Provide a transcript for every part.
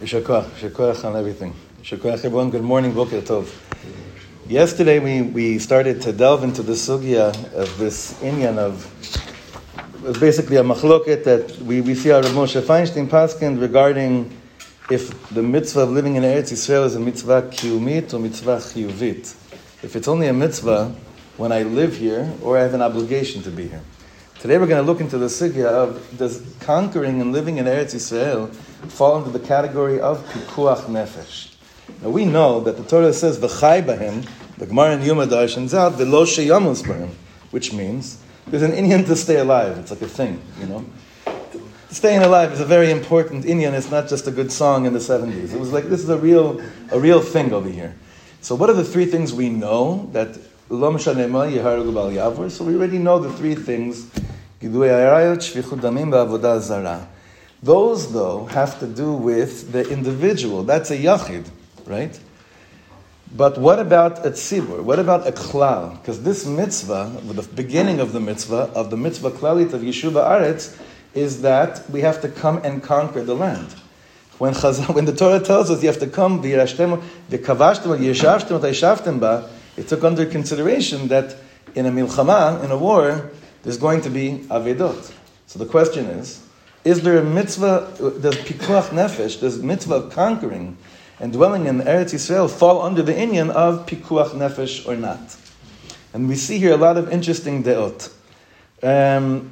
יישר kach, יישר kach on everything. יישר kach, everyone. Good morning, boker tov. Yesterday we, we started to delve into the sugya of this inyan of it was basically a machloket that we, we see our Rav Moshe Feinstein paskin regarding if the mitzvah of living in Eretz Yisrael is a mitzvah kiyumit or mitzvah chiyuvit. If it's only a mitzvah when I live here or I have an obligation to be here. Today we're going to look into the sugya of does conquering and living in Eretz Yisrael fall into the category of pikuach nefesh. Now we know that the Torah says v'chai b'him, the Gemara in Yuma Darshan's out v'lo sheyamus b'him, which means there's an inyan to stay alive. It's like a thing, you know. Staying alive is a very important inyan. It's not just a good song in the 70s. It was like this is a real, a real thing over here. So what are the three things we know that so we already know the three things. Those, though, have to do with the individual. That's a yachid, right? But what about a tzibur? What about a klal? Because this mitzvah, the beginning of the mitzvah, of the mitzvah klalit of Yeshuva Aretz, is that we have to come and conquer the land. When, when the Torah tells us you have to come, it took under consideration that in a milchama, in a war, there's going to be avedot. So the question is, is there a mitzvah, does pikuach nefesh, does mitzvah of conquering and dwelling in Eretz Yisrael fall under the inyan of pikuach nefesh or not? And we see here a lot of interesting deot. Um,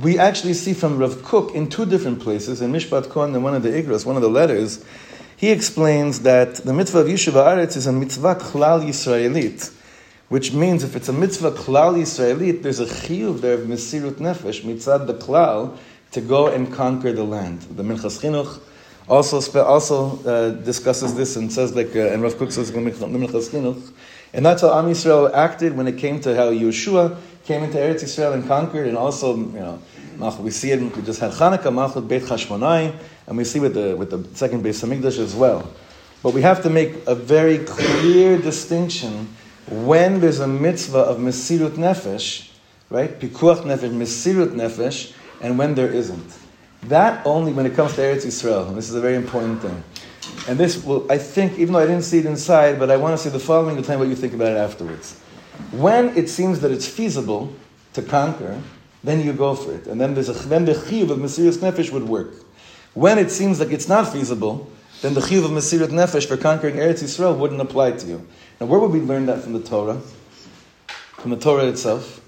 we actually see from Rav Kook in two different places, in Mishpat Kohen and one of the Igros, one of the letters, he explains that the mitzvah of Yeshiva Aretz is a mitzvah klal Yisraelit, which means if it's a mitzvah klal Yisraelit, there's a chiyuv there of mesirut nefesh, mitzad the klal, to go and conquer the land. The Minchas Chinuch also, also uh, discusses this and says like, uh, and Rav Kook says, the Minchas Chinuch, and that's how Am Yisrael acted when it came to how Yehoshua came into Eretz Yisrael and conquered, and also, you know, we see it, we just had Chanukah, Malchut Beit Chashmonai, and we see with the, with the second Beis Hamikdash as well. But we have to make a very clear distinction when there's a mitzvah of Mesirut Nefesh, right? Pikuach Nefesh, Mesirut Nefesh, and when there isn't. That only when it comes to Eretz Yisrael, and this is a very important thing. And this will, I think, even though I didn't see it inside, but I want to see the following to tell me what you think about it afterwards. When it seems that it's feasible to conquer, then you go for it. And then, there's a, then the chiv of Mesiris Nefesh would work. When it seems like it's not feasible, then the chiv of Mesirat Nefesh for conquering Eretz Yisrael wouldn't apply to you. Now, where would we learn that from the Torah? From the Torah itself.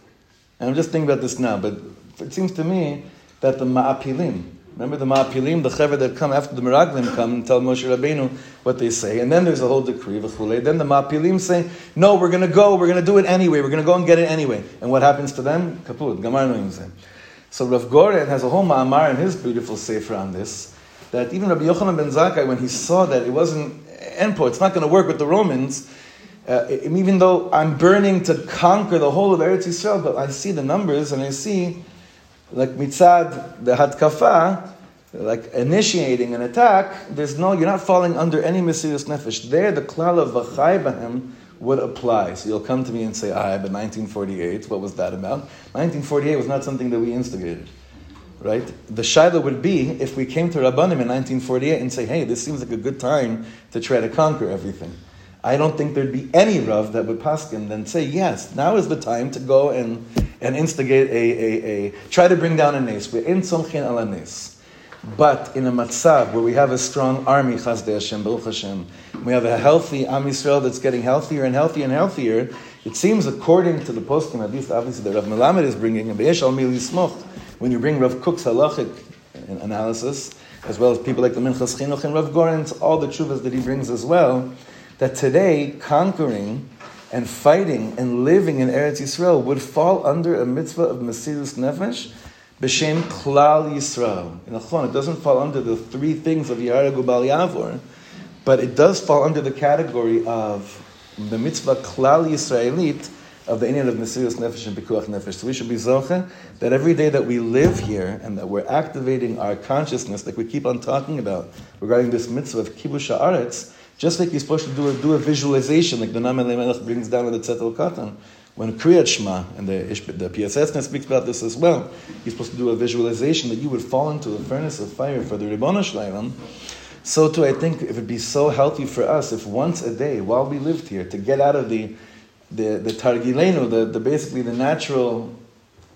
And I'm just thinking about this now, but it seems to me that the Ma'apilim, remember the Ma'apilim, the Chaver that come after the Meraglim come and tell Moshe Rabbeinu what they say, and then there's a whole decree, khuleh. then the Ma'apilim say, no, we're going to go, we're going to do it anyway, we're going to go and get it anyway. And what happens to them? Kaput, Gamar Noim so Rav Goren has a whole ma'amar in his beautiful sefer on this, that even Rabbi Yochanan ben Zakkai, when he saw that it wasn't, Enpo, it's not going to work with the Romans, uh, even though I'm burning to conquer the whole of Eretz Yisrael, but I see the numbers and I see, like mitzad, the hatkafa, like initiating an attack, there's no, you're not falling under any mesirus nefesh. There, the klal of v'chai would apply. So you'll come to me and say, ah, but 1948, what was that about? 1948 was not something that we instigated. Right? The shaila would be if we came to Rabbanim in 1948 and say, hey, this seems like a good time to try to conquer everything. I don't think there'd be any Rav that would paskin then say, yes, now is the time to go and, and instigate a, a, a, try to bring down a nes. We're in Somchin ala nes. But in a matzav where we have a strong army, Chasdei Hashem, Baruch Hashem, we have a healthy Am Yisrael that's getting healthier and healthier and healthier, it seems according to the poskim, at least obviously that Rav Melamed is bringing, and Be'esh al when you bring Rav Kook's halachic analysis, as well as people like the Minchas Chinuch and Rav Goren's, all the chuvas that he brings as well, that today conquering and fighting and living in Eretz Yisrael would fall under a mitzvah of Mesirus Nefesh, B'Shem Klal Yisrael. In Achon, it doesn't fall under the three things of Yehareg v'al ya'avor, but it does fall under the category of the mitzvah Klal Yisraelit of the inyan of Mesirus Nefesh and Pikuach Nefesh. So we should be zoche that every day that we live here and that we're activating our consciousness, like we keep on talking about regarding this mitzvah of Kibush Haaretz, just like you're supposed to do a, do a visualization, like the Noam Elimelech brings down with the Tzetel Katan, when Kriyat Shema, and the, the PSS speaks about this as well, you're supposed to do a visualization that you would fall into the furnace of fire for the Ribbono Shel Olam. So too, I think it would be so healthy for us if once a day, while we lived here, to get out of the the, the targilenu, the, the basically the natural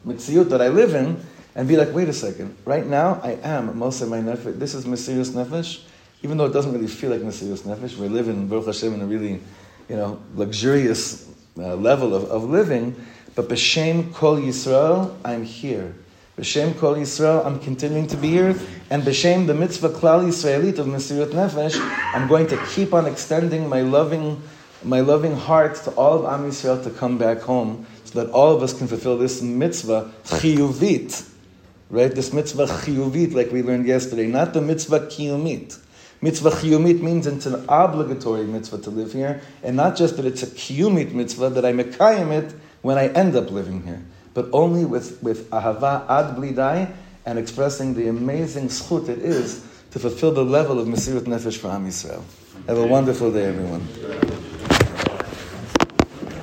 mitziut that I live in, and be like, wait a second, right now I am most of my nefesh. This is Mesiris Nefesh, even though it doesn't really feel like Mesiris Nefesh. We're living, Baruch Hashem, in a really, you know, luxurious uh, level of, of living. But B'Shem Kol Yisrael, I'm here. B'Shem Kol Yisrael, I'm continuing to be here. And B'Shem, the mitzvah klal Yisraelit of Mesirat Nefesh, I'm going to keep on extending my loving, my loving heart to all of Am Yisrael to come back home so that all of us can fulfill this mitzvah chiyuvit. Right? This mitzvah chiyuvit, like we learned yesterday, not the mitzvah kiyumit. Mitzvah chiyumit means it's an obligatory mitzvah to live here, and not just that it's a kiyumit mitzvah, that I mekayim it when I end up living here, but only with, with ahava ad blidai and expressing the amazing zchut it is to fulfill the level of Mesirat Nefesh for Am Yisrael. Have a wonderful day, everyone.